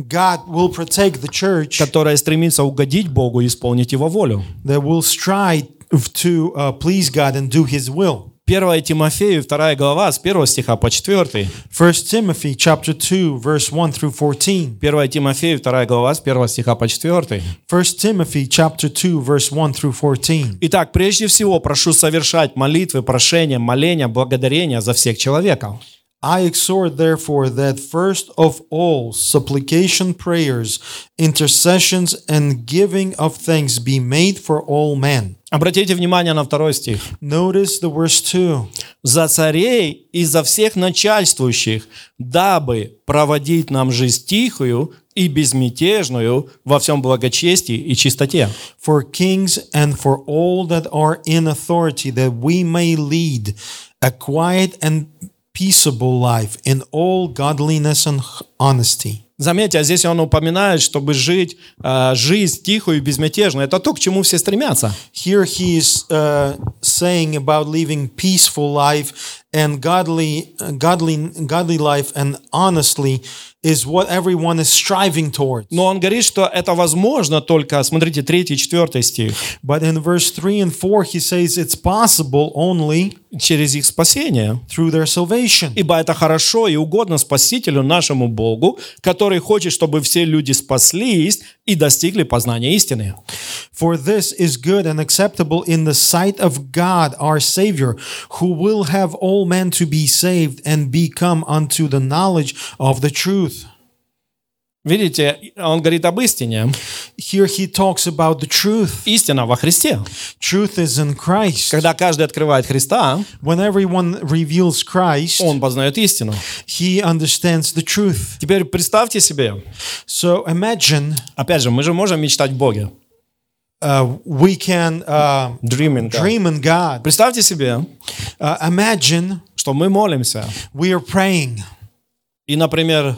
God will protect the church которая стремится угодить Богу и исполнить Его волю. that will strive to uh, please God and do his will. 1 Тимофею, 2 глава, с 1 стиха по 4. 1 Timothy chapter 2 verse 1 through 14. 1 Тимофею, 2 глава, с 1 стиха по 4. 1 Timothy chapter 2 verse 1 through 14. Итак, прежде всего прошу совершать молитвы, прошения, моления, благодарения за всех человеков. I exhort therefore that first of all supplication prayers intercessions and giving of thanks be made for all men. Обратите внимание на второй стих. Notice the verse 2. «За царей и за всех начальствующих, дабы проводить нам жизнь тихую и безмятежную во всем благочестии и чистоте». For kings and for all that are in authority, that we may lead a quiet and peaceable life in all godliness and honesty. Заметьте, а здесь он упоминает, чтобы жить э, жизнь тихую и безмятежную. Это то, к чему все стремятся. Here he is uh, saying about living peaceful life and godly, godly, godly life and honestly is what everyone is striving towards. Но он говорит, что это возможно только, смотрите, 3 и 4 стих, But in verse 3 and 4, he says it's possible only через их спасение. through their salvation. Ибо это хорошо и угодно Спасителю нашему Богу, который хочет, чтобы все люди спаслись и достигли познания истины. For this is good and acceptable in the sight of God our Savior, who will have all men to be saved and become unto the knowledge of the truth. Видите, он говорит об истине. Here he talks about the truth. Истина во Христе. Truth is in Christ. Когда каждый открывает Христа, When everyone reveals Christ, он познает истину. he understands the truth. Теперь представьте себе, So imagine опять же, мы же можем мечтать в Боге. uh, we can uh, Dreaming. God. dream in God. Представьте себе, Uh, imagine что мы молимся. we are praying, И, например,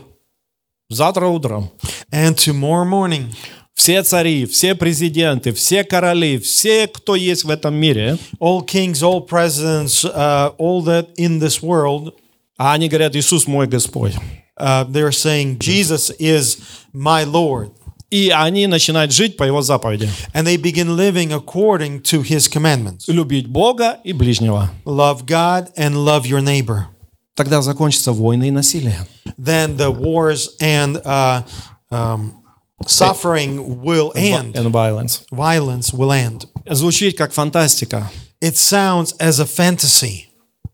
завтра утром and tomorrow morning, все цари, все президенты, все короли, все, кто есть в этом мире, all kings, all presidents, uh, all that in this world, а они говорят, Иисус мой Господь. uh, they're saying, Jesus is my Lord. И они начинают жить по Его заповеди. And they begin living according to his commandments Любить Бога и ближнего. love God and love your neighbor. Тогда закончатся войны и насилие. Then the wars and uh, um, suffering will end, And violence. violence will end. Звучит как фантастика. It sounds as a fantasy,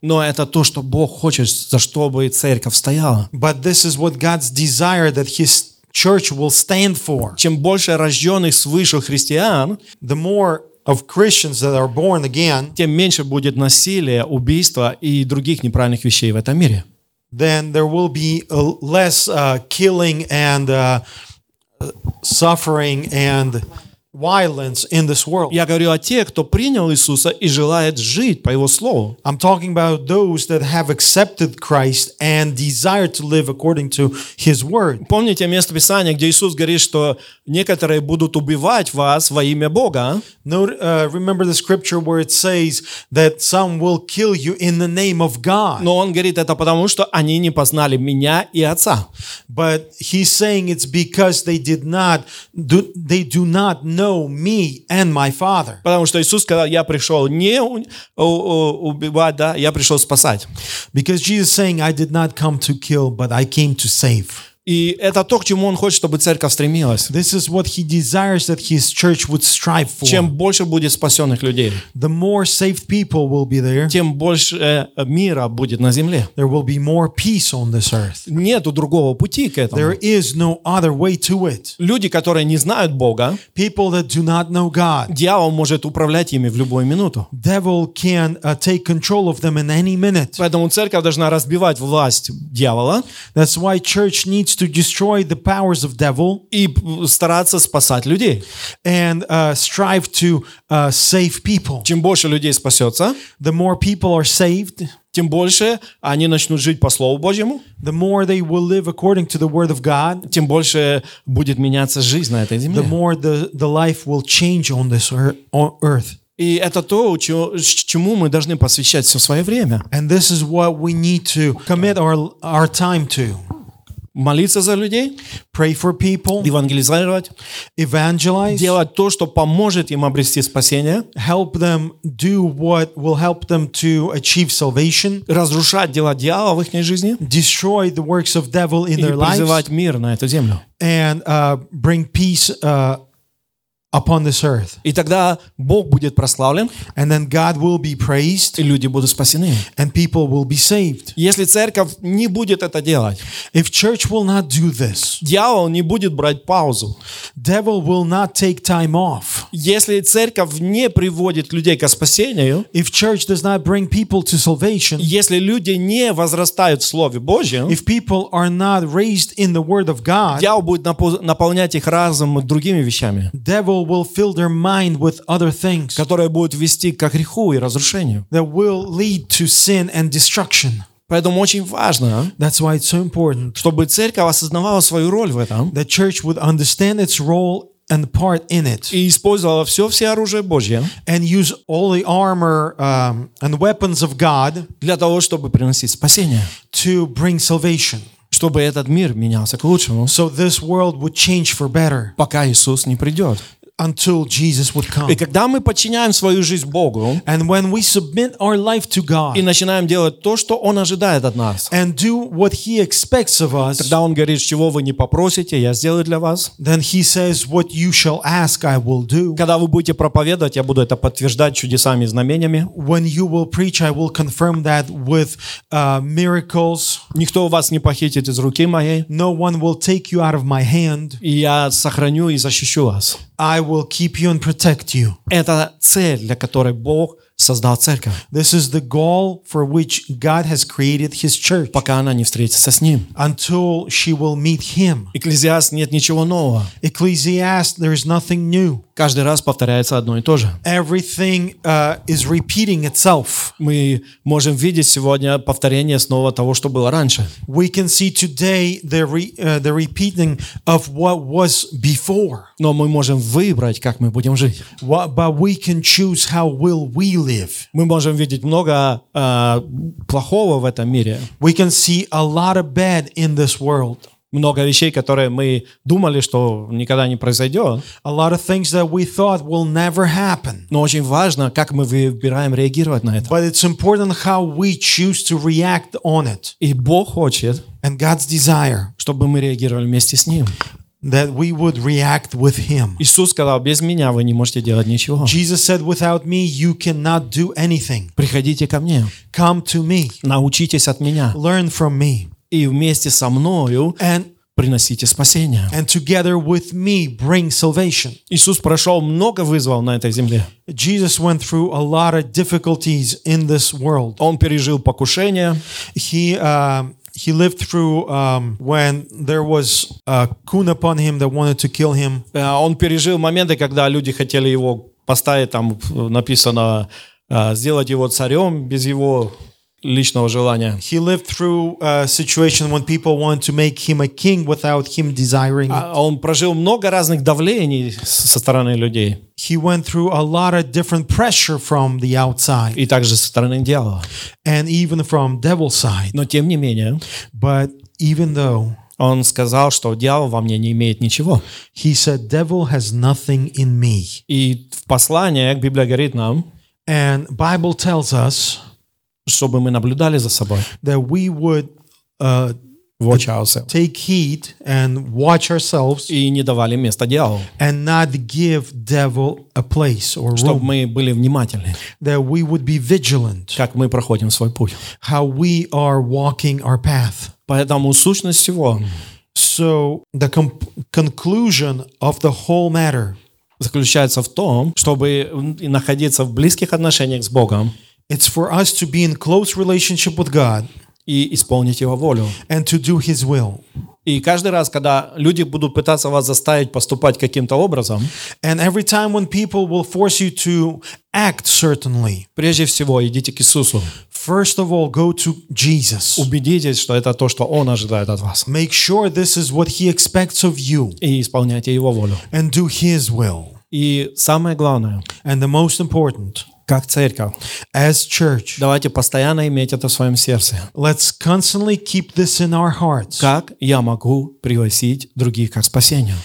Но это то, что Бог хочет, за чтобы церковь стояла. but this is what God's desire that his church will stand for. Чем больше рожденных свыше христиан, The more of Christians that are born again, тем меньше будет насилия, убийства и других неправильных вещей в этом мире. then there will be uh, less uh, killing and uh, uh, suffering and violence in this world. Я говорю о тех, кто принял Иисуса и желает жить по Его Слову. I'm talking about those that have accepted Christ and desire to live according to His Word. Помните место Писания, где Иисус говорит, что некоторые будут убивать вас во имя Бога, Note, uh, remember the scripture where it says that some will kill you in the name of God. но Он говорит это потому, что они не познали меня и Отца. But he's saying it's because they did not do, they do not know me and my Father. Потому что Иисус сказал, я пришел не у- у- у- убивать, да, я пришел спасать. Because Jesus is saying, I did not come to kill, but I came to save. И это то, к чему Он хочет, чтобы церковь стремилась. This is what he desires that his church would strive for. Чем больше будет спасенных людей, The more saved people will be there, тем больше э, мира будет на земле. there will be more peace on this earth. Нету другого пути к этому. There is no other way to it. Люди, которые не знают Бога, People that do not know God, дьявол может управлять ими в любую минуту. devil can uh, take control of them in any minute. Поэтому церковь должна разбивать власть дьявола That's why church needs to destroy the powers of devil и п- стараться спасать людей. and uh, strive to uh, save people. Чем больше людей спасется, The more people are saved, тем больше они начнут жить по Слову Божьему, the more they will live according to the word of God, тем больше будет меняться жизнь на этой the земле. more the, the life will change on this ear- on earth. И это то, чё- ч- чему мы должны посвящать все свое время. And this is what we need to commit our, our time to. Молиться за людей, Pray for people, евангелизировать, evangelize, делать то, что поможет им обрести спасение, help them do what will help them to achieve salvation, разрушать дела дьявола в их жизни destroy the works of devil in и their lives, призывать мир на эту землю. and uh, bring peace uh, upon this earth. И тогда Бог будет прославлен, And then God will be praised и люди будут спасены. and people will be saved. Если церковь не будет это делать, If church will not do this, дьявол не будет брать паузу. devil will not take time off. Если церковь не приводит людей к спасению, If church does not bring people to salvation, если люди не возрастают в Слове Божьем, if people are not raised in the word of God, дьявол будет напо- наполнять их разум другими вещами, devil will fill their mind with other things которые будут вести к греху и разрушению. that will lead to sin and destruction. Поэтому очень важно, That's why it's so important чтобы церковь осознавала свою роль в этом that church would understand its role and part in it и использовала все все оружие Божье and use all the armor um, and weapons of God для того, чтобы приносить спасение, to bring salvation. чтобы этот мир менялся к лучшему, So this world would change for better пока Иисус не придет. Until Jesus would come. И когда мы подчиняем свою жизнь Богу And when we submit our life to и God начинаем делать то, что Он ожидает от нас, and do what He expects of us, когда Он говорит, чего вы не попросите, я сделаю для вас. then He says, What you shall ask, I will do. Когда вы будете проповедовать, я буду это подтверждать чудесами и знамениями. When you will preach, I will confirm that with uh, miracles. Никто вас не похитит из руки моей, No one will take you out of my hand. и я сохраню и защищу вас. I will keep you and protect you. Это цель, для которой Бог создал церковь, This is the goal for which God has created His church пока она не встретится с Ним. until she will meet Him. Экклезиаст нет ничего нового. Ecclesiastes, there is nothing new. Каждый раз повторяется одно и то же. Everything uh, is repeating itself. Мы можем видеть сегодня повторение снова того, что было раньше. We can see today the, re, uh, the repeating of what was before. Но мы можем выбрать, как мы будем жить. What, but we can choose how will we live. Мы можем видеть много э, плохого в этом мире, We can see a lot of bad in this world. много вещей, которые мы думали, что никогда не произойдет. A lot of things that we thought will never happen. Но очень важно, как мы выбираем реагировать на это. But it's important how we choose to react on it. И Бог хочет, And God's desire чтобы мы реагировали вместе с Ним. That we would react with Him. Иисус сказал, без меня вы не можете делать ничего. Jesus said, Without me, you cannot do anything. Приходите ко мне, Come to me, научитесь от меня, learn from me, и вместе со мною and, приносите спасение. and together with me bring salvation. Иисус прошел много вызовов на этой земле. Jesus went through a lot of difficulties in this world. Он пережил покушение, He um, he lived through um, when there was a coon upon him that wanted to kill him. э, он пережил моменты, когда люди хотели его поставить, там написано, э, сделать его царем без его личного желания. He lived through a situation when people wanted to make him a king without him desiring. it. А Он прожил много разных давлений со стороны людей He went through a lot of different pressure from the outside и также со стороны дьявола. and even from devil's side. Но тем не менее, But even though он сказал, что дьявол во мне не имеет ничего. he said, "Devil has nothing in me," И в послании Библия говорит нам, and Bible tells us чтобы мы наблюдали за собой. that we would uh, Watch ourselves. take heed and watch ourselves И не давали места дьяволу. and not give devil a place or Чтобы room. мы были внимательны, That we would be vigilant как мы проходим свой путь. how we are walking our path. Поэтому сущность всего So the conclusion of the whole matter заключается в том, чтобы находиться в близких отношениях с Богом it's for us to be in close relationship with God и исполнить Его волю. and to do His will. И каждый раз, когда люди будут пытаться вас заставить поступать каким-то образом, And every time when people will force you to act certainly, прежде всего идите к Иисусу. first of all, go to Jesus. Убедитесь, что это то, что Он ожидает от вас. Make sure this is what He expects of you И исполняйте Его волю. and do His will. И самое главное, And the most important, Как церковь, as church, давайте постоянно иметь это в своем сердце. let's constantly keep this in our hearts. Как я могу пригласить других к спасению?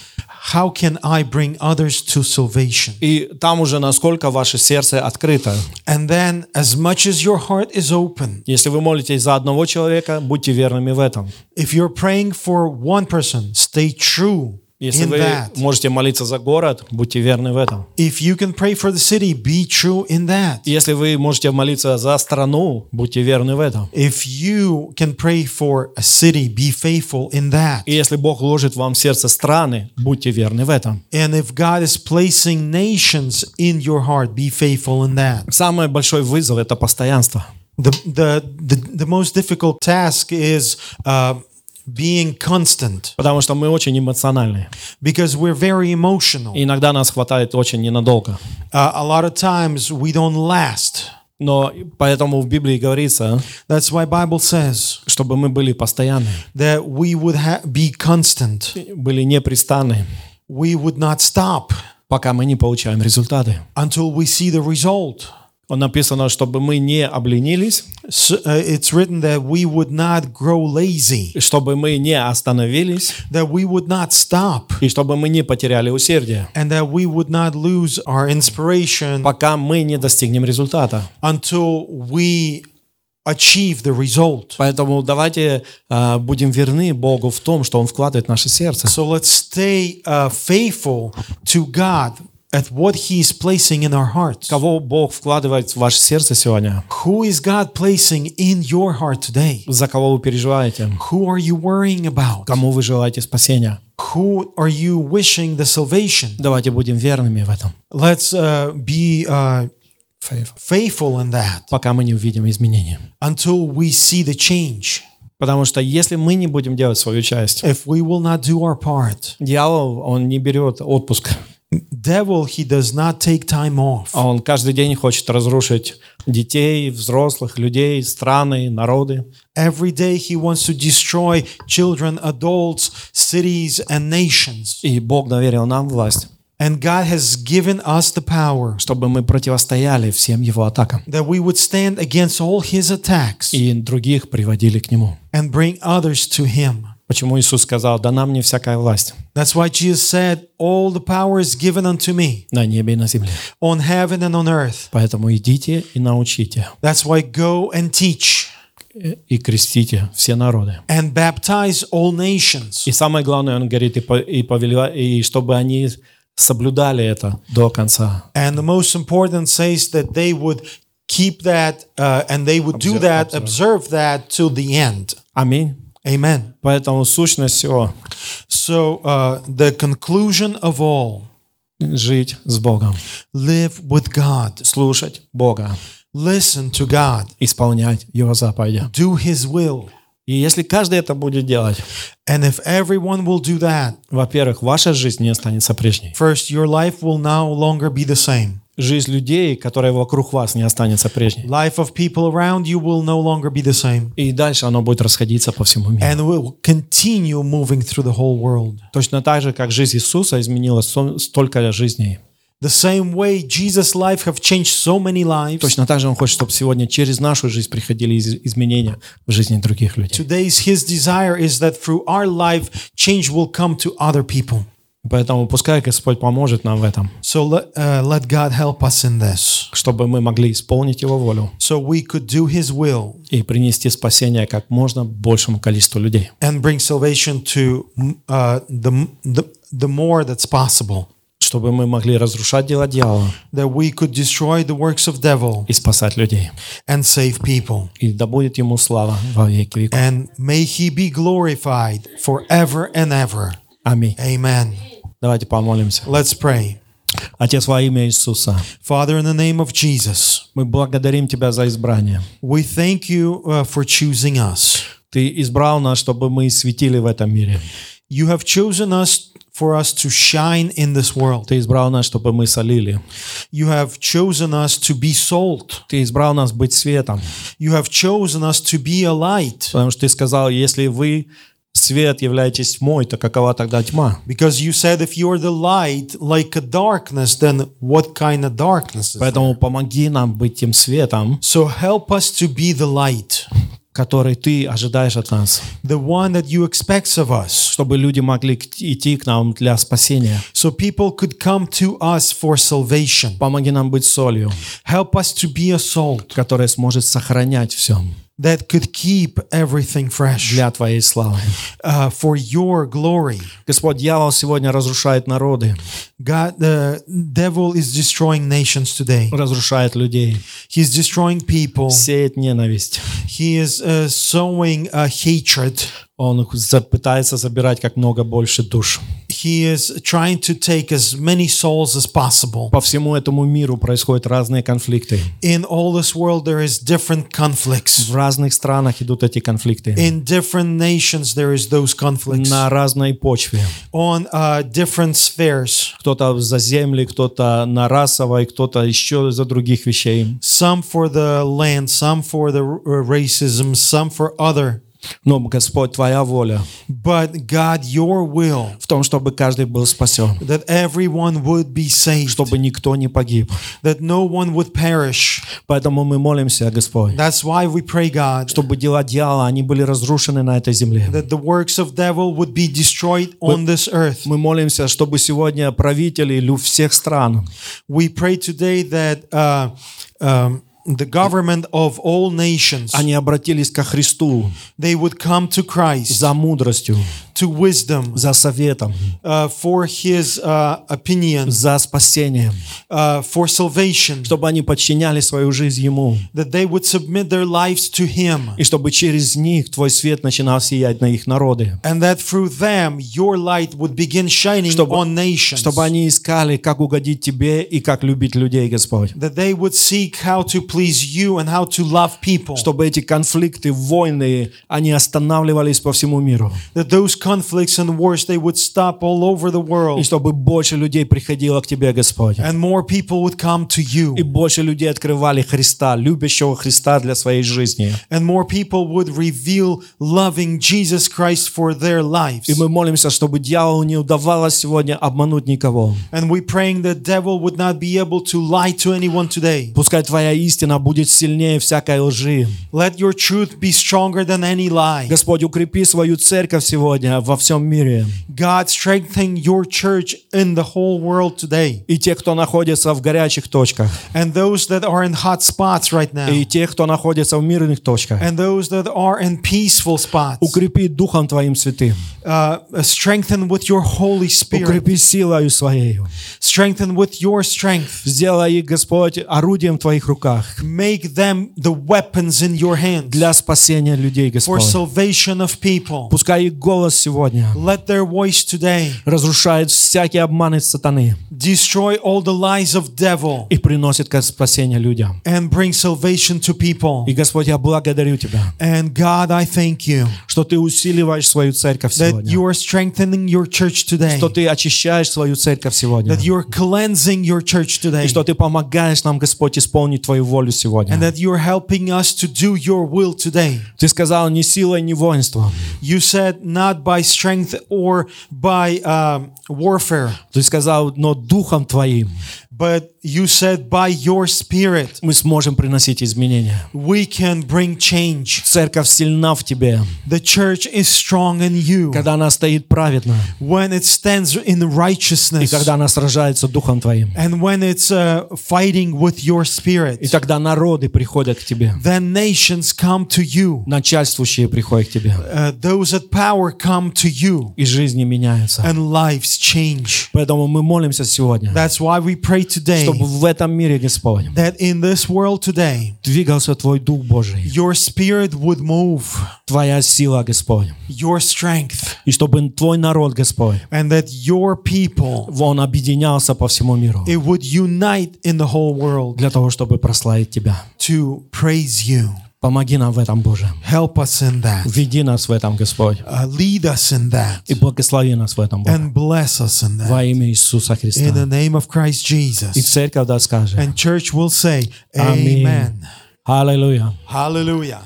How can I bring others to salvation? И там уже насколько ваше сердце открыто. And then, as much as your heart is open, Если вы молитесь за одного человека, будьте верными в этом. if you're praying for one person, stay true Если вы that. можете молиться за город, будьте верны в этом. If you can pray for the city, be true in that. Если вы можете молиться за страну, будьте верны в этом. If you can pray for a city, be faithful in that. И если Бог ложит вам в сердце страны, будьте верны в этом. And if God is placing nations in your heart, be faithful in that. Самый большой вызов – это постоянство. The, the, the, the most difficult task is uh, being constant Потому что мы очень эмоциональны. because we're very emotional. И иногда нас хватает очень ненадолго. Uh, a lot of times we don't last. Но поэтому в Библии говорится, That's why Bible says чтобы мы были постоянны, that we would be constant. были непрестанны, We would not stop пока мы не получаем результаты. until we see the result. Написано, чтобы мы не обленились, uh, it's written that we would not grow lazy, чтобы мы не остановились, that we would not stop, и чтобы мы не потеряли усердие, and that we would not lose our inspiration пока мы не достигнем результата. until we achieve the result. Поэтому давайте э, будем верны Богу в том, что Он вкладывает в наше сердце. So let's stay uh, faithful to God at what He is placing in our hearts. Кого Бог вкладывает в ваше сердце сегодня? Who is God placing in your heart today? За кого вы переживаете? Who are you worrying about? Кому вы желаете спасения? Who are you wishing the salvation? Давайте будем верными в этом, Let's uh, be uh, faithful in that пока мы не увидим изменения. until we see the change. Потому что если мы не будем делать свою часть, If we will not do our part, дьявол, он не берет отпуск, devil he does not take time off. а он каждый день хочет разрушить детей, взрослых, людей, страны, народы. Every day he wants to destroy children, adults, cities, and nations. И Бог доверил нам власть, And God has given us the power чтобы мы противостояли всем его атакам that we would stand against all his attacks и других приводили к нему. and bring others to him. Почему Иисус сказал, дана мне всякая власть That's why Jesus said, All the power is given unto me на небе и на земле. on heaven and on earth. Поэтому идите и научите, That's why go and teach и крестите все народы. and baptize all nations. И самое главное, он говорит, и, и, и чтобы они соблюдали это до конца. And the most important says that they would keep that uh, and they would do Observe- that, observe that till the end. Аминь. Amen. Поэтому сущность всего So, uh, the conclusion of all – жить с Богом, live with God, слушать Бога, listen to God, исполнять Его заповеди. do His will. И если каждый это будет делать, And if everyone will do that, во-первых, ваша жизнь не останется прежней. first, your life will no longer be the same. Жизнь людей, которые вокруг вас, не останется прежней. Life of people around you will no longer be the same. И дальше оно будет расходиться по всему миру. And will continue moving through the whole world. Точно так же, как жизнь Иисуса изменила столько жизней. The same way Jesus' life have changed so many lives. Точно так же Он хочет, чтобы сегодня через нашу жизнь приходили из- изменения в жизни других людей. Today's His desire is that through our life, change will come to other people. Поэтому пускай Господь поможет нам в этом, So let, uh, let God help us in this. чтобы мы могли исполнить Его волю So we could do His will и принести спасение как можно большему количеству людей. and bring salvation to uh, the, the, the more that's possible. Чтобы мы могли разрушать дела дьявола That we could destroy the works of devil и спасать людей. and save people. И да будет Ему слава во веки веков. And may He be glorified forever and ever. Аминь. Amen. Давайте помолимся. Let's pray. Отец, во имя Иисуса, Father, in the name of Jesus, мы благодарим Тебя за избрание. we thank you uh, for choosing us. Ты избрал нас, чтобы мы светили в этом мире. You have chosen us for us to shine in this world. Ты избрал нас, чтобы мы солили. You have chosen us to be salt. Ты избрал нас быть светом. You have chosen us to be a light. Потому что ты сказал, если вы свет являетесь тьмой, то какова тогда тьма? Because you said if you're the light like a darkness, then what kind of darkness is? Поэтому помоги нам быть тем светом, So help us to be the light, который ты ожидаешь от нас, the one that you expect of us. чтобы люди могли идти к нам для спасения. So people could come to us for salvation. Помоги нам быть солью, Help us to be a salt которая сможет сохранять все that could keep everything fresh для Твоей славы. uh, for your glory. Господь, дьявол сегодня разрушает народы, God, the devil is destroying nations today. разрушает людей, He's destroying people. сеет ненависть. He is uh, sowing uh, hatred. Он пытается забирать как много больше душ. He is trying to take as many souls as possible. По всему этому миру происходят разные конфликты. In all this world, there is different conflicts. В разных странах идут эти конфликты. In different nations, there is those conflicts На разной почве. on uh, different spheres. Кто-то за земли, кто-то на расовой, кто-то еще за других вещей. Some for the land, some for the r- racism, some for other. Но, Господь, Твоя воля But God, your will в том, чтобы каждый был спасен, that everyone would be saved, чтобы никто не погиб. that no one would perish. Поэтому мы молимся, Господь, That's why we pray, God, чтобы дела дьявола, они были разрушены на этой земле. that the works of devil would be destroyed on this earth. Мы молимся, чтобы сегодня правители всех стран, We pray today that uh, um, the government of all nations они обратились ко Христу they would come to Christ, за мудростью, To wisdom, за советом, uh, for His uh, opinions, за спасением, uh, for salvation, чтобы они подчиняли свою жизнь Ему, that they would submit their lives to Him, и чтобы через них Твой свет начинал сиять на их народы, and that through them your light would begin shining Чтобы- on nations. чтобы они искали, как угодить Тебе и как любить людей, Господь. That they would seek how to please you and how to love people. Чтобы эти конфликты, войны, они останавливались по всему миру. That those conflicts and wars they would stop all over the И world, чтобы больше людей приходило к Тебе, Господь. and more people would come to you. И больше людей открывали Христа, любящего Христа для своей жизни. and more people would reveal loving Jesus Christ for their lives. И мы молимся, чтобы дьяволу не удавалось сегодня обмануть никого. And we're praying that devil would not be able to lie to anyone today. Пускай Твоя истина будет сильнее всякой лжи. Let your truth be stronger than any lie. Господь, укрепи свою церковь сегодня во всем мире. God, strengthen your church in the whole world today. И те, кто находится в горячих точках, And those that are in hot spots right now. и те, кто находится в мирных точках. And those that are in peaceful spots. Укрепи Духом Твоим Святым. Uh, strengthen with your Holy Spirit. Укрепи силою Своей. Strengthen with your strength. Сделай их, Господь, орудием в Твоих руках Make them the weapons in your hands для спасения людей, for Господь. salvation of people. Пускай их голос сегодня Let their voice today разрушает всякие обманы сатаны destroy all the lies of devil и приносит ко- спасение людям. and bring salvation to people. И, Господь, я благодарю Тебя, And God, I thank you что Ты усиливаешь свою церковь that сегодня, you are strengthening your church today, что Ты очищаешь свою церковь сегодня, that you're cleansing your church today, и что Ты помогаешь нам, Господь, исполнить Твою волю and сегодня. that you're helping us to do your will today. Ты сказал, не силой, не воинством. You said not by strength or by um, warfare, Ты сказал, но Духом Твоим but you said by your spirit мы сможем приносить изменения. we can bring change. Церковь сильна в Тебе, The church is strong in you когда она стоит праведно, when it stands in и righteousness когда она сражается Духом Твоим. and when it's uh, fighting with your И spirit. тогда народы приходят к Тебе, Then nations come to you. начальствующие приходят к Тебе, Uh, those at power come to you, и жизни меняются. and lives change. Поэтому мы молимся сегодня, That's why we pray today чтобы в этом мире, Господь, that in this world today, двигался Твой Дух Божий, your spirit would move, Твоя сила, Господь, your strength, и чтобы Твой народ, Господь, and that your people он объединялся по всему миру it would unite in the whole world для того, чтобы прославить Тебя. to praise you. Помоги нам в этом, Боже. Help us in that. Веди нас в этом, Господь. Uh, lead us in that. И благослови нас в этом, Боже. And bless us in Во that. имя Иисуса In the Христа. name of Christ И Jesus. церковь да скажет. And church will say. Amen. Аллилуйя. Hallelujah.